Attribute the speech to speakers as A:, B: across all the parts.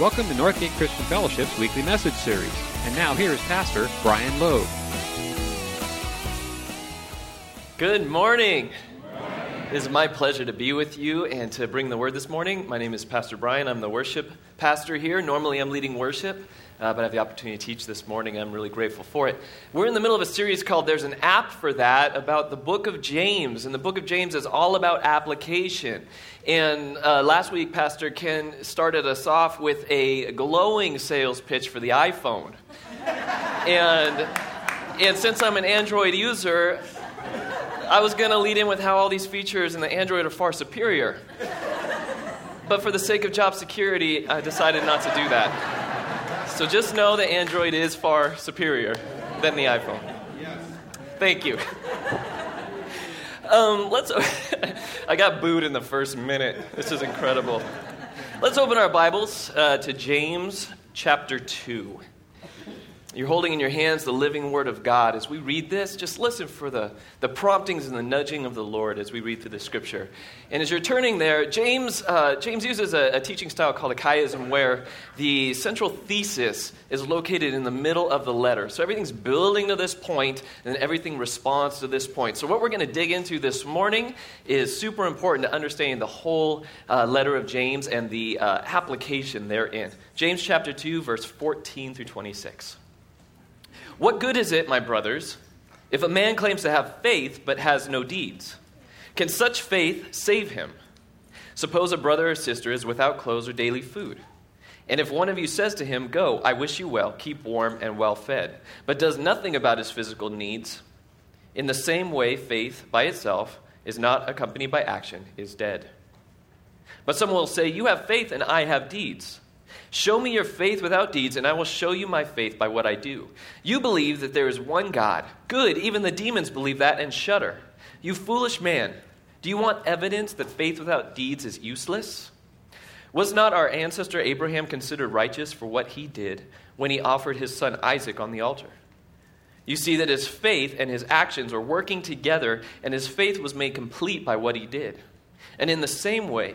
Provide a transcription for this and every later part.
A: Welcome to Northgate Christian Fellowship's weekly message series. And now here is Pastor Brian Loeb.
B: Good morning. It is my pleasure to be with you and to bring the word this morning. My name is Pastor Brian. I'm the worship pastor here. Normally, I'm leading worship uh, but I have the opportunity to teach this morning. I'm really grateful for it. We're in the middle of a series called There's an App for That about the book of James. And the book of James is all about application. And uh, last week, Pastor Ken started us off with a glowing sales pitch for the iPhone. and, and since I'm an Android user, I was going to lead in with how all these features in the Android are far superior. But for the sake of job security, I decided not to do that. So just know that Android is far superior than the iPhone. Yes. Thank you. Um, let's. I got booed in the first minute. This is incredible. Let's open our Bibles uh, to James chapter 2. You're holding in your hands the living word of God. As we read this, just listen for the, the promptings and the nudging of the Lord as we read through the scripture. And as you're turning there, James, uh, James uses a, a, teaching style called a chiasm where the central thesis is located in the middle of the letter. So everything's building to this point, and everything responds to this point. So what we're going to dig into this morning is super important to understanding the whole uh, letter of James and the uh, application therein. James chapter 2, verse 14 through 26. What good is it, my brothers, if a man claims to have faith but has no deeds? Can such faith save him? Suppose a brother or sister is without clothes or daily food. And if one of you says to him, Go, I wish you well, keep warm and well fed, but does nothing about his physical needs, in the same way, faith by itself is not accompanied by action, is dead. But someone will say, You have faith and I have deeds. Show me your faith without deeds, and I will show you my faith by what I do. You believe that there is one God. Good, even the demons believe that and shudder. You foolish man, do you want evidence that faith without deeds is useless? Was not our ancestor Abraham considered righteous for what he did when he offered his son Isaac on the altar? You see that his faith and his actions were working together, and his faith was made complete by what he did. And in the same way,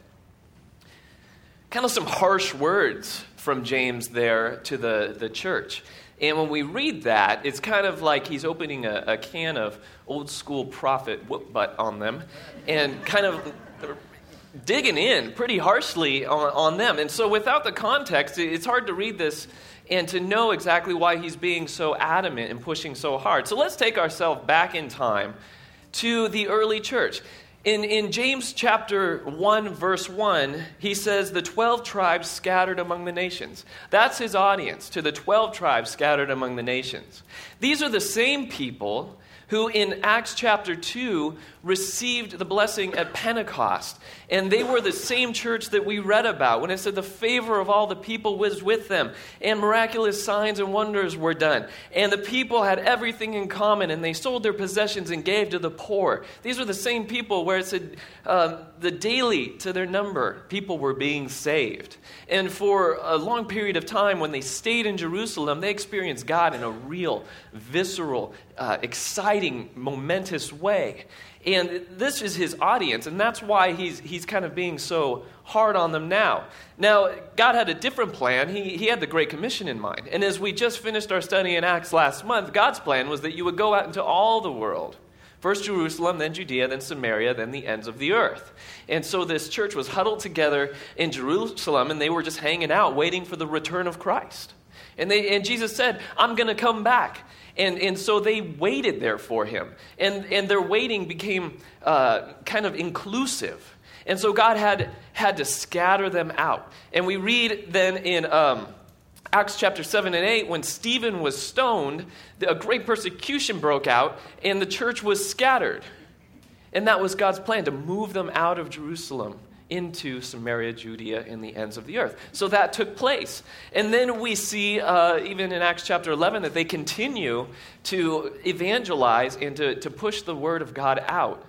B: Kind of some harsh words from James there to the, the church. And when we read that, it's kind of like he's opening a, a can of old school prophet whoop butt on them and kind of digging in pretty harshly on, on them. And so, without the context, it's hard to read this and to know exactly why he's being so adamant and pushing so hard. So, let's take ourselves back in time to the early church. In, in James chapter 1, verse 1, he says, The 12 tribes scattered among the nations. That's his audience, to the 12 tribes scattered among the nations. These are the same people who in Acts chapter 2 received the blessing at Pentecost. And they were the same church that we read about when it said the favor of all the people was with them, and miraculous signs and wonders were done. And the people had everything in common, and they sold their possessions and gave to the poor. These were the same people where it said um, the daily to their number, people were being saved. And for a long period of time, when they stayed in Jerusalem, they experienced God in a real, visceral, uh, exciting, momentous way. And this is his audience, and that's why he's, he's kind of being so hard on them now. Now, God had a different plan. He, he had the Great Commission in mind. And as we just finished our study in Acts last month, God's plan was that you would go out into all the world. First Jerusalem, then Judea, then Samaria, then the ends of the earth. And so this church was huddled together in Jerusalem, and they were just hanging out, waiting for the return of Christ. And, they, and Jesus said, I'm going to come back. And, and so they waited there for him. And, and their waiting became uh, kind of inclusive. And so God had, had to scatter them out. And we read then in um, Acts chapter 7 and 8, when Stephen was stoned, a great persecution broke out, and the church was scattered. And that was God's plan to move them out of Jerusalem into Samaria, Judea, and the ends of the earth. So that took place. And then we see, uh, even in Acts chapter 11, that they continue to evangelize and to, to push the word of God out.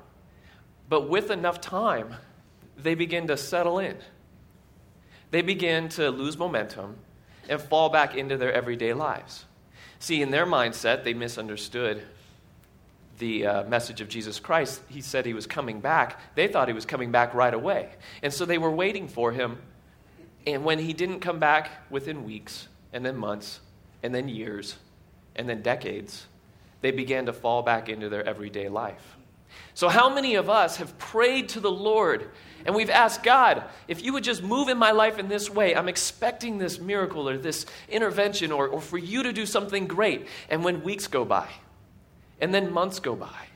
B: But with enough time, they begin to settle in. They begin to lose momentum and fall back into their everyday lives. See, in their mindset, they misunderstood the uh, message of Jesus Christ, he said he was coming back. They thought he was coming back right away. And so they were waiting for him. And when he didn't come back within weeks, and then months, and then years, and then decades, they began to fall back into their everyday life. So, how many of us have prayed to the Lord and we've asked God, if you would just move in my life in this way, I'm expecting this miracle or this intervention or, or for you to do something great. And when weeks go by, and then months go by,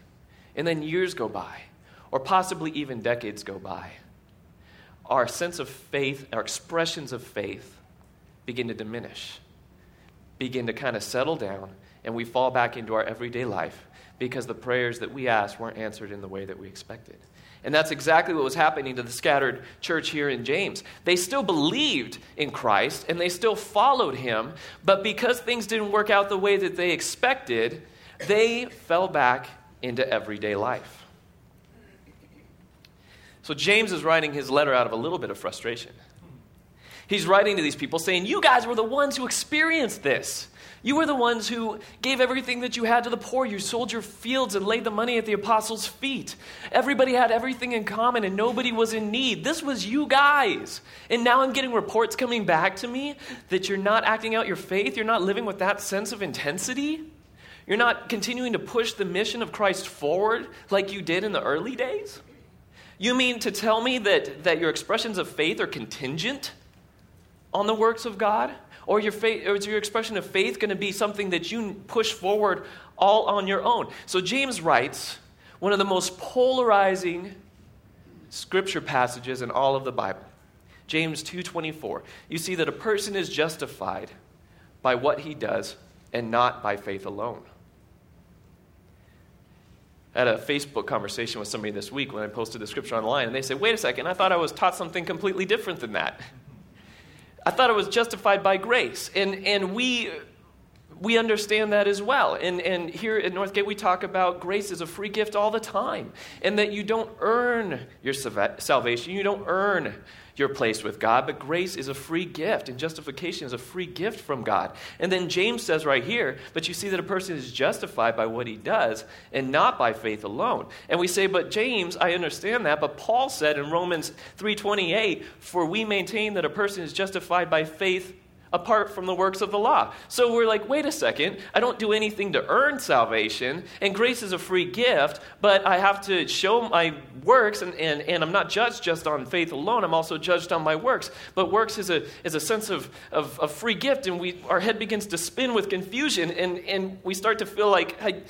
B: and then years go by, or possibly even decades go by. Our sense of faith, our expressions of faith begin to diminish, begin to kind of settle down, and we fall back into our everyday life because the prayers that we asked weren't answered in the way that we expected. And that's exactly what was happening to the scattered church here in James. They still believed in Christ and they still followed him, but because things didn't work out the way that they expected, they fell back into everyday life. So James is writing his letter out of a little bit of frustration. He's writing to these people saying, You guys were the ones who experienced this. You were the ones who gave everything that you had to the poor. You sold your fields and laid the money at the apostles' feet. Everybody had everything in common and nobody was in need. This was you guys. And now I'm getting reports coming back to me that you're not acting out your faith. You're not living with that sense of intensity. You're not continuing to push the mission of Christ forward like you did in the early days? You mean to tell me that, that your expressions of faith are contingent on the works of God? Or, your faith, or is your expression of faith going to be something that you push forward all on your own? So James writes one of the most polarizing scripture passages in all of the Bible. James 2:24. You see that a person is justified by what he does and not by faith alone. I had a Facebook conversation with somebody this week when I posted the scripture online, and they said, Wait a second, I thought I was taught something completely different than that. I thought it was justified by grace. And, and we, we understand that as well. And, and here at Northgate, we talk about grace as a free gift all the time, and that you don't earn your salvation, you don't earn your place with God, but grace is a free gift, and justification is a free gift from God. And then James says right here, but you see that a person is justified by what he does and not by faith alone. And we say, but James, I understand that, but Paul said in Romans 3:28, for we maintain that a person is justified by faith apart from the works of the law. So we're like, wait a second, I don't do anything to earn salvation, and grace is a free gift, but I have to show my works, and, and, and I'm not judged just on faith alone, I'm also judged on my works. But works is a, is a sense of, of, of free gift, and we, our head begins to spin with confusion, and, and we start to feel like, I,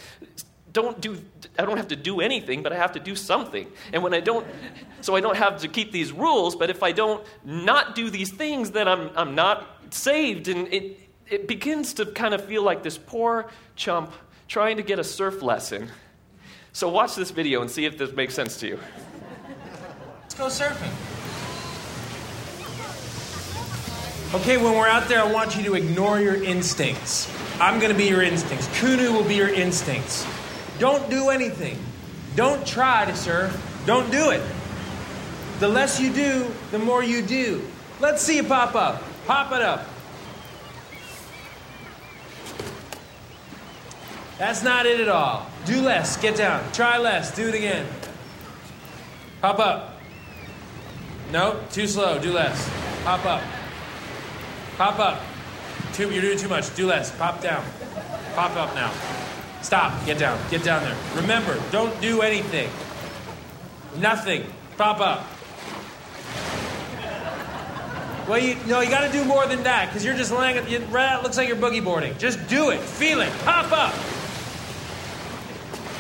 B: don't do I don't have to do anything, but I have to do something. And when I don't so I don't have to keep these rules, but if I don't not do these things, then I'm I'm not saved. And it it begins to kind of feel like this poor chump trying to get a surf lesson. So watch this video and see if this makes sense to you.
C: Let's go surfing. Okay, when we're out there, I want you to ignore your instincts. I'm going to be your instincts. Kunu will be your instincts. Don't do anything. Don't try to surf. Don't do it. The less you do, the more you do. Let's see it pop up. Pop it up. That's not it at all. Do less. Get down. Try less. Do it again. Pop up. No, too slow. Do less. Pop up. Pop up. Too, you're doing too much. Do less. Pop down. Pop up now. Stop. Get down. Get down there. Remember, don't do anything. Nothing. Pop up. Well, you no, you got to do more than that because you're just laying. You, right, out looks like you're boogie boarding. Just do it. Feel it. Pop up.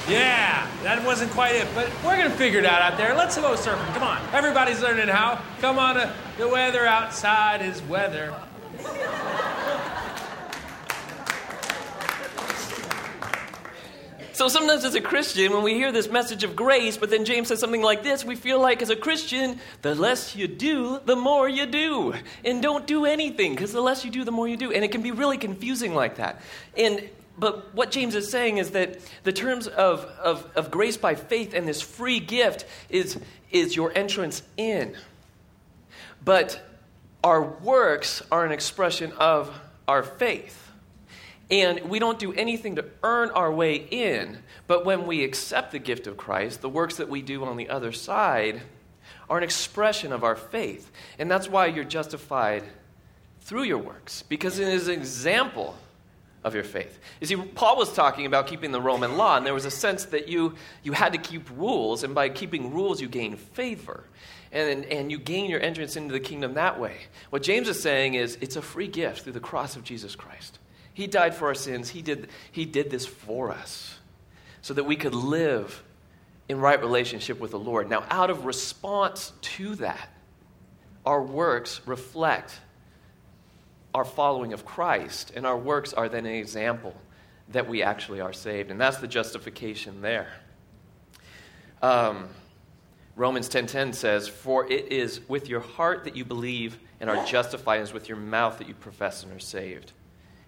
C: Yeah, that wasn't quite it, but we're gonna figure it out out there. Let's go surfing. Come on, everybody's learning how. Come on, uh, the weather outside is weather.
B: So sometimes as a Christian, when we hear this message of grace, but then James says something like this, we feel like as a Christian, the less you do, the more you do. And don't do anything, because the less you do, the more you do. And it can be really confusing like that. And but what James is saying is that the terms of, of, of grace by faith and this free gift is, is your entrance in. But our works are an expression of our faith. And we don't do anything to earn our way in, but when we accept the gift of Christ, the works that we do on the other side are an expression of our faith. And that's why you're justified through your works, because it is an example of your faith. You see, Paul was talking about keeping the Roman law, and there was a sense that you, you had to keep rules, and by keeping rules, you gain favor. And, and you gain your entrance into the kingdom that way. What James is saying is it's a free gift through the cross of Jesus Christ. He died for our sins. He did, he did this for us so that we could live in right relationship with the Lord. Now, out of response to that, our works reflect our following of Christ, and our works are then an example that we actually are saved. And that's the justification there. Um, Romans 10:10 says, "For it is with your heart that you believe and are justified, and is with your mouth that you profess and are saved."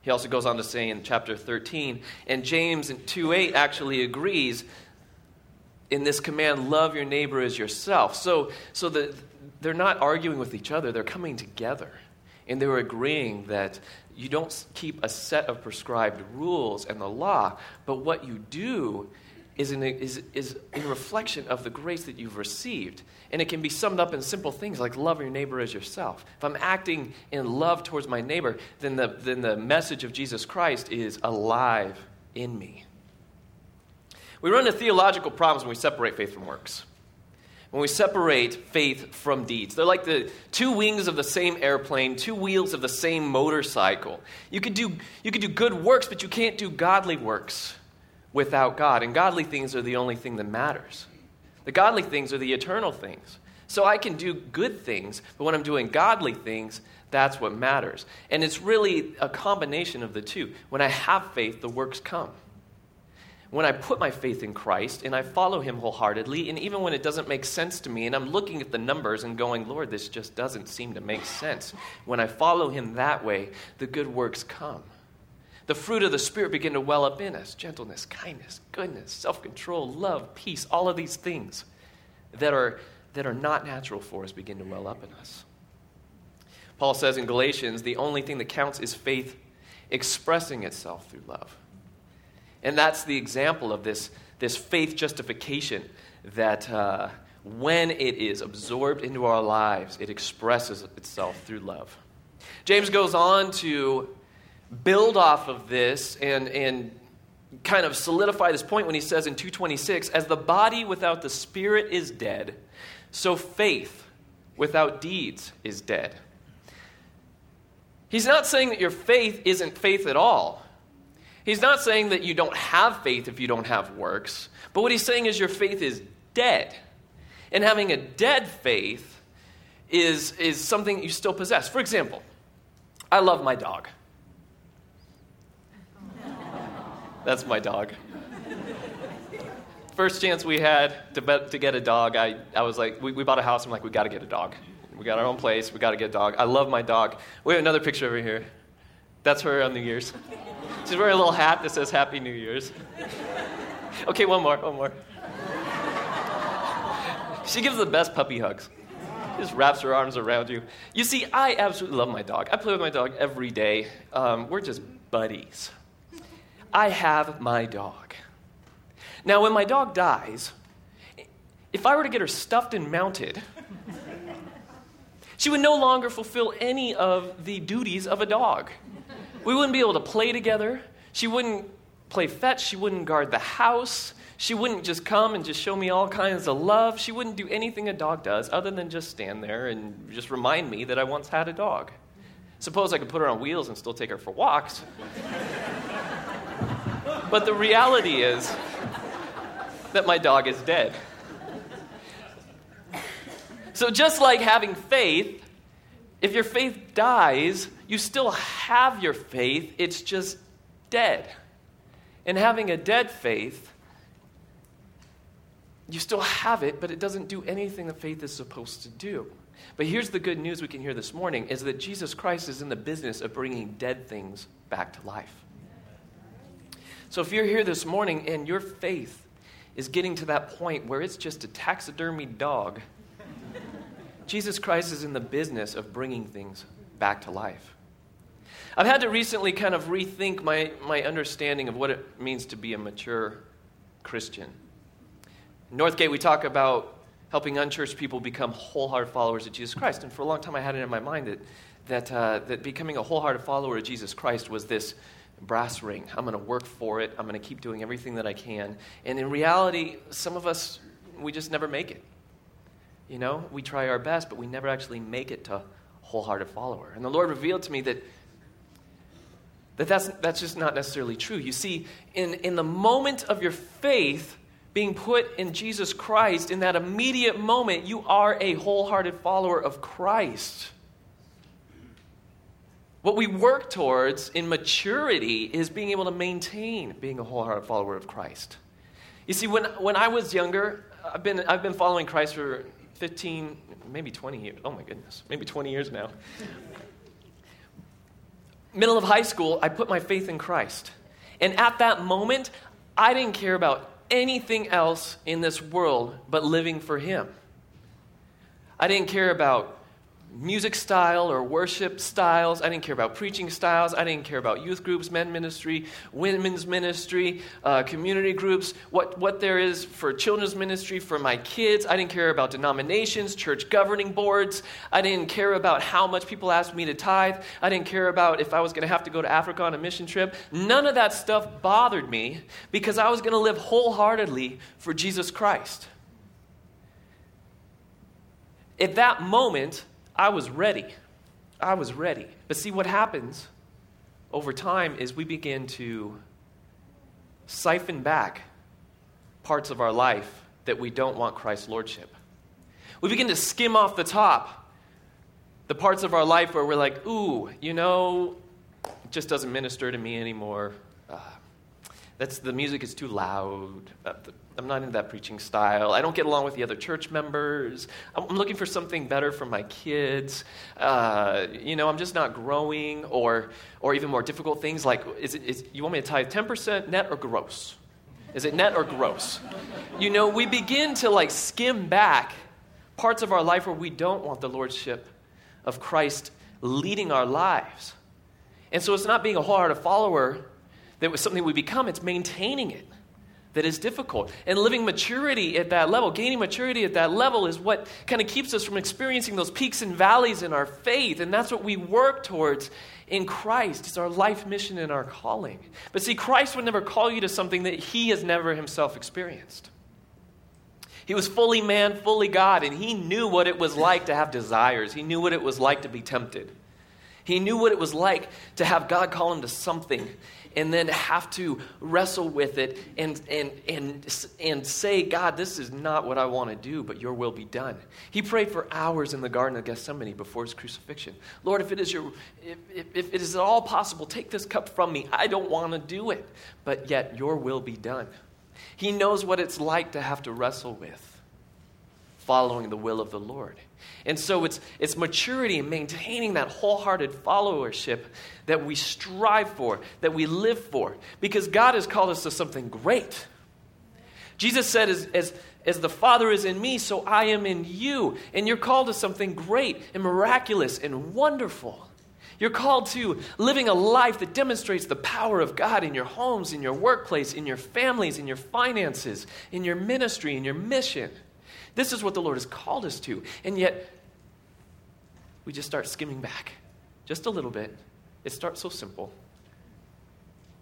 B: He also goes on to say in chapter 13, and James in 2 8 actually agrees in this command love your neighbor as yourself. So, so the, they're not arguing with each other, they're coming together. And they're agreeing that you don't keep a set of prescribed rules and the law, but what you do is in, is, is in reflection of the grace that you've received. And it can be summed up in simple things like love your neighbor as yourself. If I'm acting in love towards my neighbor, then the, then the message of Jesus Christ is alive in me. We run into theological problems when we separate faith from works. When we separate faith from deeds, they're like the two wings of the same airplane, two wheels of the same motorcycle. You could do, you could do good works, but you can't do godly works without God. And godly things are the only thing that matters. The godly things are the eternal things. So I can do good things, but when I'm doing godly things, that's what matters. And it's really a combination of the two. When I have faith, the works come. When I put my faith in Christ and I follow Him wholeheartedly, and even when it doesn't make sense to me, and I'm looking at the numbers and going, Lord, this just doesn't seem to make sense. When I follow Him that way, the good works come the fruit of the Spirit begin to well up in us gentleness, kindness, goodness, self control, love, peace, all of these things that are, that are not natural for us begin to well up in us. Paul says in Galatians the only thing that counts is faith expressing itself through love. And that's the example of this, this faith justification that uh, when it is absorbed into our lives, it expresses itself through love. James goes on to build off of this and, and kind of solidify this point when he says in 226 as the body without the spirit is dead so faith without deeds is dead. He's not saying that your faith isn't faith at all. He's not saying that you don't have faith if you don't have works but what he's saying is your faith is dead. And having a dead faith is, is something you still possess. For example i love my dog That's my dog. First chance we had to, bet, to get a dog, I, I was like, we, we bought a house. I'm like, we got to get a dog. We got our own place. We got to get a dog. I love my dog. We have another picture over here. That's her on New Year's. She's wearing a little hat that says Happy New Year's. Okay, one more, one more. She gives the best puppy hugs. Just wraps her arms around you. You see, I absolutely love my dog. I play with my dog every day. Um, we're just buddies. I have my dog. Now, when my dog dies, if I were to get her stuffed and mounted, she would no longer fulfill any of the duties of a dog. We wouldn't be able to play together. She wouldn't play fetch. She wouldn't guard the house. She wouldn't just come and just show me all kinds of love. She wouldn't do anything a dog does other than just stand there and just remind me that I once had a dog. Suppose I could put her on wheels and still take her for walks. But the reality is that my dog is dead. So, just like having faith, if your faith dies, you still have your faith, it's just dead. And having a dead faith you still have it, but it doesn't do anything that faith is supposed to do. But here's the good news we can hear this morning is that Jesus Christ is in the business of bringing dead things back to life. So if you're here this morning and your faith is getting to that point where it's just a taxidermy dog, Jesus Christ is in the business of bringing things back to life. I've had to recently kind of rethink my, my understanding of what it means to be a mature Christian. In Northgate, we talk about helping unchurched people become wholehearted followers of Jesus Christ. And for a long time, I had it in my mind that, that, uh, that becoming a wholehearted follower of Jesus Christ was this brass ring. I'm going to work for it. I'm going to keep doing everything that I can. And in reality, some of us, we just never make it. You know, we try our best, but we never actually make it to a wholehearted follower. And the Lord revealed to me that, that that's, that's just not necessarily true. You see, in, in the moment of your faith, being put in Jesus Christ, in that immediate moment, you are a wholehearted follower of Christ. What we work towards in maturity is being able to maintain being a wholehearted follower of Christ. You see, when, when I was younger, I've been, I've been following Christ for 15, maybe 20 years. Oh my goodness, maybe 20 years now. Middle of high school, I put my faith in Christ. And at that moment, I didn't care about anything else in this world but living for Him. I didn't care about music style or worship styles. I didn't care about preaching styles. I didn't care about youth groups, men ministry, women's ministry, uh, community groups, what, what there is for children's ministry for my kids. I didn't care about denominations, church governing boards. I didn't care about how much people asked me to tithe. I didn't care about if I was going to have to go to Africa on a mission trip. None of that stuff bothered me because I was going to live wholeheartedly for Jesus Christ. At that moment, I was ready. I was ready. But see, what happens over time is we begin to siphon back parts of our life that we don't want Christ's lordship. We begin to skim off the top the parts of our life where we're like, ooh, you know, it just doesn't minister to me anymore. Uh, that's, the music is too loud. Uh, I'm not into that preaching style. I don't get along with the other church members. I'm looking for something better for my kids. Uh, you know, I'm just not growing, or, or even more difficult things like, is it, is, you want me to tithe 10% net or gross? Is it net or gross? You know, we begin to like skim back parts of our life where we don't want the lordship of Christ leading our lives. And so it's not being a wholehearted follower that was something we become, it's maintaining it that is difficult. And living maturity at that level, gaining maturity at that level, is what kind of keeps us from experiencing those peaks and valleys in our faith. And that's what we work towards in Christ. It's our life mission and our calling. But see, Christ would never call you to something that he has never himself experienced. He was fully man, fully God, and he knew what it was like to have desires. He knew what it was like to be tempted. He knew what it was like to have God call him to something and then have to wrestle with it and, and, and, and say, God, this is not what I want to do, but your will be done. He prayed for hours in the Garden of Gethsemane before his crucifixion. Lord, if it is, your, if, if, if it is at all possible, take this cup from me. I don't want to do it, but yet your will be done. He knows what it's like to have to wrestle with following the will of the Lord. And so it's, it's maturity and maintaining that wholehearted followership that we strive for, that we live for, because God has called us to something great. Jesus said, as, as, as the Father is in me, so I am in you. And you're called to something great and miraculous and wonderful. You're called to living a life that demonstrates the power of God in your homes, in your workplace, in your families, in your finances, in your ministry, in your mission. This is what the Lord has called us to. And yet, we just start skimming back just a little bit. It starts so simple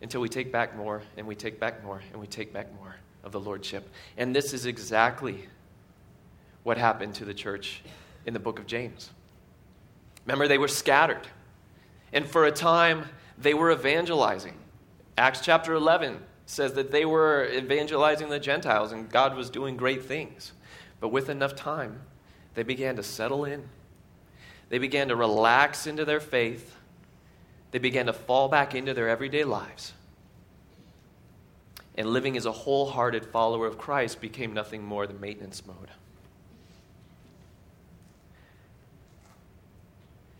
B: until we take back more and we take back more and we take back more of the Lordship. And this is exactly what happened to the church in the book of James. Remember, they were scattered. And for a time, they were evangelizing. Acts chapter 11 says that they were evangelizing the Gentiles and God was doing great things. But with enough time, they began to settle in. They began to relax into their faith. They began to fall back into their everyday lives. and living as a wholehearted follower of Christ became nothing more than maintenance mode.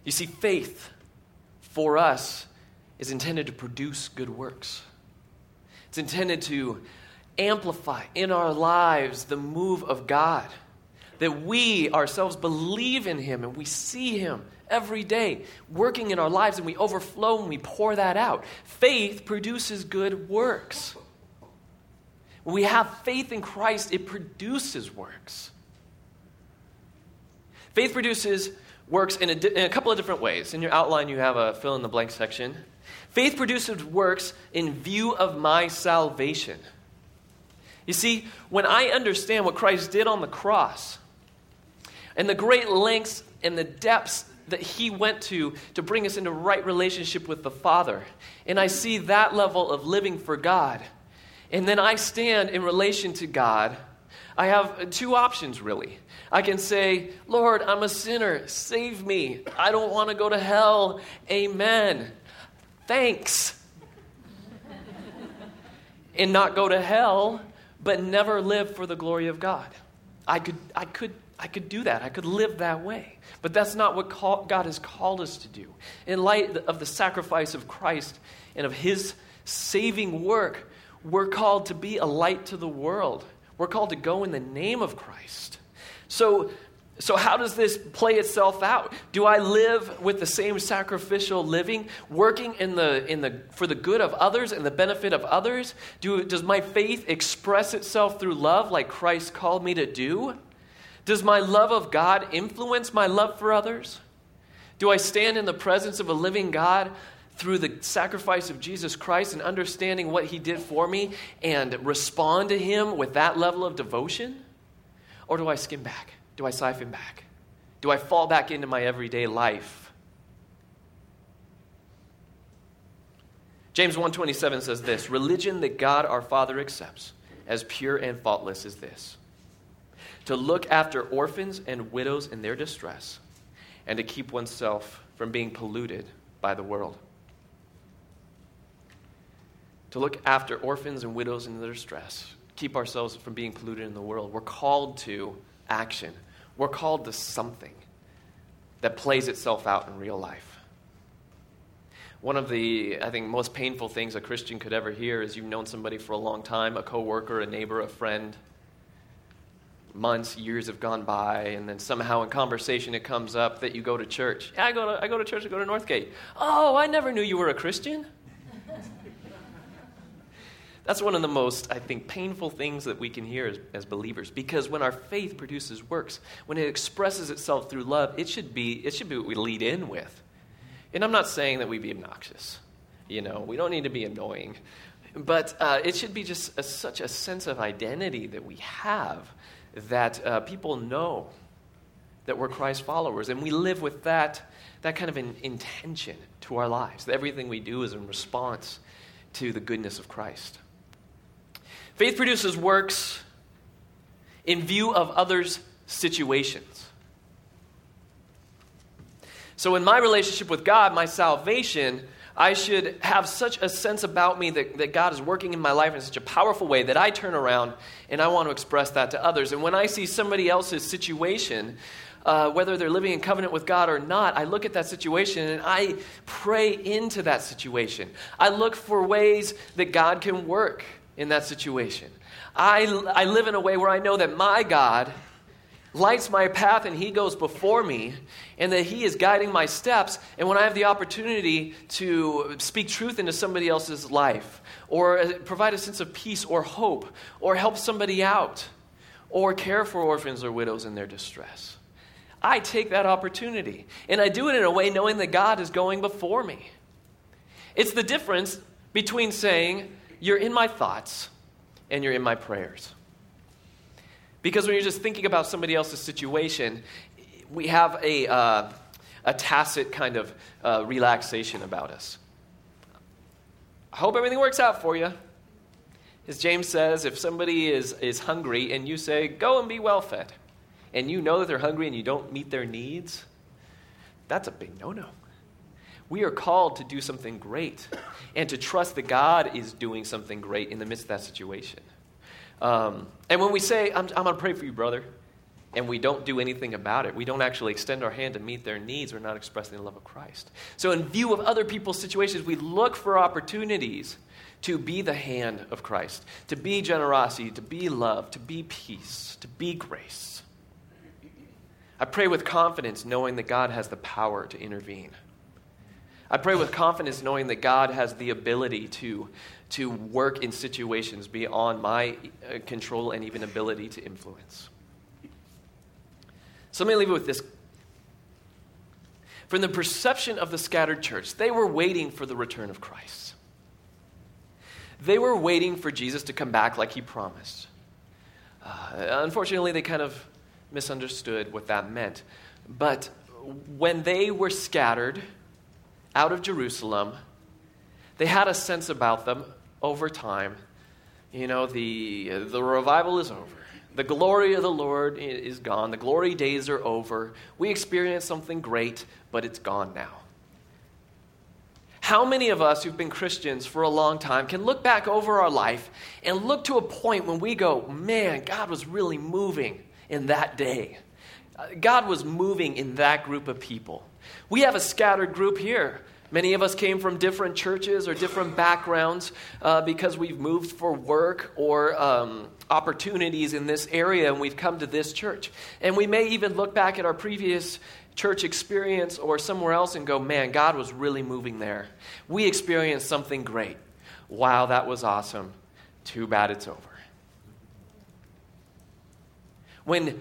B: You see, faith for us is intended to produce good works. It's intended to amplify in our lives the move of God. That we ourselves believe in Him and we see Him every day working in our lives and we overflow and we pour that out. Faith produces good works. When we have faith in Christ, it produces works. Faith produces works in a, in a couple of different ways. In your outline, you have a fill in the blank section. Faith produces works in view of my salvation. You see, when I understand what Christ did on the cross and the great lengths and the depths that he went to to bring us into right relationship with the Father, and I see that level of living for God, and then I stand in relation to God, I have two options really. I can say, Lord, I'm a sinner. Save me. I don't want to go to hell. Amen. Thanks. and not go to hell, but never live for the glory of God. I could, I could, I could do that. I could live that way. But that's not what call, God has called us to do. In light of the sacrifice of Christ and of his saving work, we're called to be a light to the world. We're called to go in the name of Christ. So, so how does this play itself out? Do I live with the same sacrificial living, working in the, in the, for the good of others and the benefit of others? Do, does my faith express itself through love like Christ called me to do? Does my love of God influence my love for others? Do I stand in the presence of a living God through the sacrifice of Jesus Christ and understanding what he did for me and respond to him with that level of devotion? Or do I skim back? Do I siphon back? Do I fall back into my everyday life? James 1:27 says this, religion that God our Father accepts as pure and faultless is this: to look after orphans and widows in their distress and to keep oneself from being polluted by the world to look after orphans and widows in their distress, keep ourselves from being polluted in the world. We're called to action, we're called to something that plays itself out in real life. One of the, I think, most painful things a Christian could ever hear is you've known somebody for a long time, a coworker, a neighbor, a friend. Months, years have gone by, and then somehow in conversation it comes up that you go to church. Yeah, I go to, I go to church, I go to Northgate. Oh, I never knew you were a Christian. That's one of the most, I think, painful things that we can hear as, as, believers. Because when our faith produces works, when it expresses itself through love, it should be it should be what we lead in with. And I'm not saying that we be obnoxious. You know, we don't need to be annoying, but uh, it should be just a, such a sense of identity that we have that uh, people know that we're Christ followers, and we live with that that kind of an intention to our lives. That everything we do is in response to the goodness of Christ. Faith produces works in view of others' situations. So, in my relationship with God, my salvation, I should have such a sense about me that, that God is working in my life in such a powerful way that I turn around and I want to express that to others. And when I see somebody else's situation, uh, whether they're living in covenant with God or not, I look at that situation and I pray into that situation. I look for ways that God can work in that situation. I, I live in a way where I know that my God lights my path and He goes before me, and that He is guiding my steps. And when I have the opportunity to speak truth into somebody else's life, or uh, provide a sense of peace or hope, or help somebody out, or care for orphans or widows in their distress, I take that opportunity. And I do it in a way knowing that God is going before me. It's the difference between saying, you're in my thoughts and you're in my prayers. Because when you're just thinking about somebody else's situation, we have a, uh, a tacit kind of uh, relaxation about us. I hope everything works out for you. As James says, if somebody is, is hungry and you say, go and be well fed, and you know that they're hungry and you don't meet their needs, that's a big no no. We are called to do something great and to trust that God is doing something great in the midst of that situation. Um, and when we say, I'm, I'm going to pray for you, brother, and we don't do anything about it, we don't actually extend our hand to meet their needs, we're not expressing the love of Christ. So, in view of other people's situations, we look for opportunities to be the hand of Christ, to be generosity, to be love, to be peace, to be grace. I pray with confidence, knowing that God has the power to intervene. I pray with confidence, knowing that God has the ability to, to work in situations beyond my uh, control and even ability to influence. So let me leave it with this. From the perception of the scattered church, they were waiting for the return of Christ. They were waiting for Jesus to come back like he promised. Uh, unfortunately, they kind of misunderstood what that meant. But when they were scattered out of Jerusalem, they had a sense about them over time. You know, the, the revival is over. The glory of the Lord is gone. The glory days are over. We experienced something great, but it's gone now. How many of us who've been Christians for a long time can look back over our life and look to a point when we go, man, God was really moving in that day? Uh, God was moving in that group of people. We have a scattered group here. Many of us came from different churches or different backgrounds uh, because we've moved for work or um, opportunities in this area and we've come to this church. And we may even look back at our previous church experience or somewhere else and go, man, God was really moving there. We experienced something great. Wow, that was awesome. Too bad it's over. When,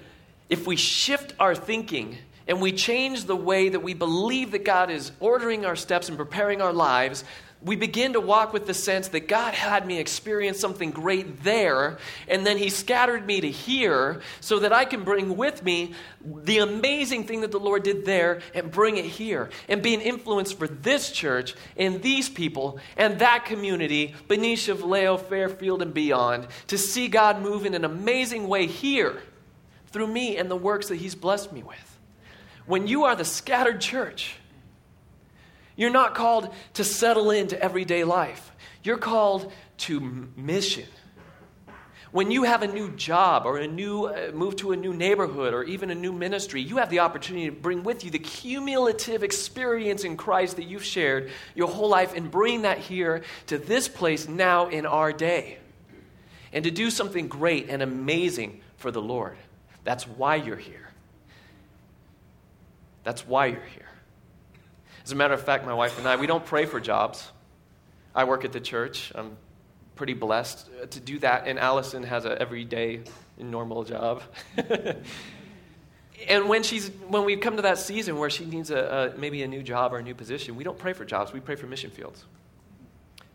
B: if we shift our thinking and we change the way that we believe that God is ordering our steps and preparing our lives, we begin to walk with the sense that God had me experience something great there, and then He scattered me to here so that I can bring with me the amazing thing that the Lord did there and bring it here and be an influence for this church and these people and that community, Benicia, Vallejo, Fairfield, and beyond, to see God move in an amazing way here through me and the works that He's blessed me with. When you are the scattered church, you're not called to settle into everyday life. You're called to mission. When you have a new job or a new uh, move to a new neighborhood or even a new ministry, you have the opportunity to bring with you the cumulative experience in Christ that you've shared your whole life and bring that here to this place now in our day. And to do something great and amazing for the Lord. That's why you're here. That's why you're here. As a matter of fact, my wife and I, we don't pray for jobs. I work at the church. I'm pretty blessed to do that, and Allison has an everyday, normal job. and when she's when we come to that season where she needs a, a, maybe a new job or a new position, we don't pray for jobs. We pray for mission fields.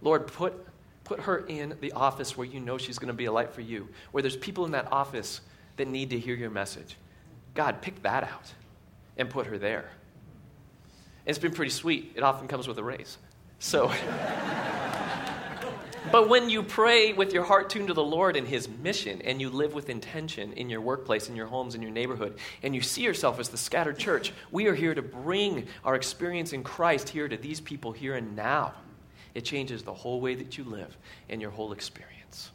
B: Lord, put put her in the office where you know she's going to be a light for you, where there's people in that office that need to hear your message. God, pick that out and put her there. It's been pretty sweet. It often comes with a raise. So, but when you pray with your heart tuned to the Lord and His mission, and you live with intention in your workplace, in your homes, in your neighborhood, and you see yourself as the scattered church, we are here to bring our experience in Christ here to these people here and now. It changes the whole way that you live and your whole experience.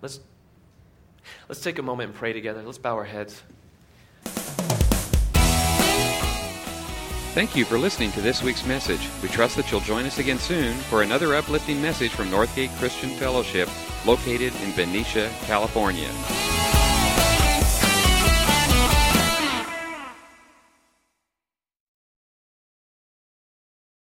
B: Let's, let's take a moment and pray together. Let's bow our heads.
A: Thank you for listening to this week's message. We trust that you'll join us again soon for another uplifting message from Northgate Christian Fellowship, located in Benicia, California.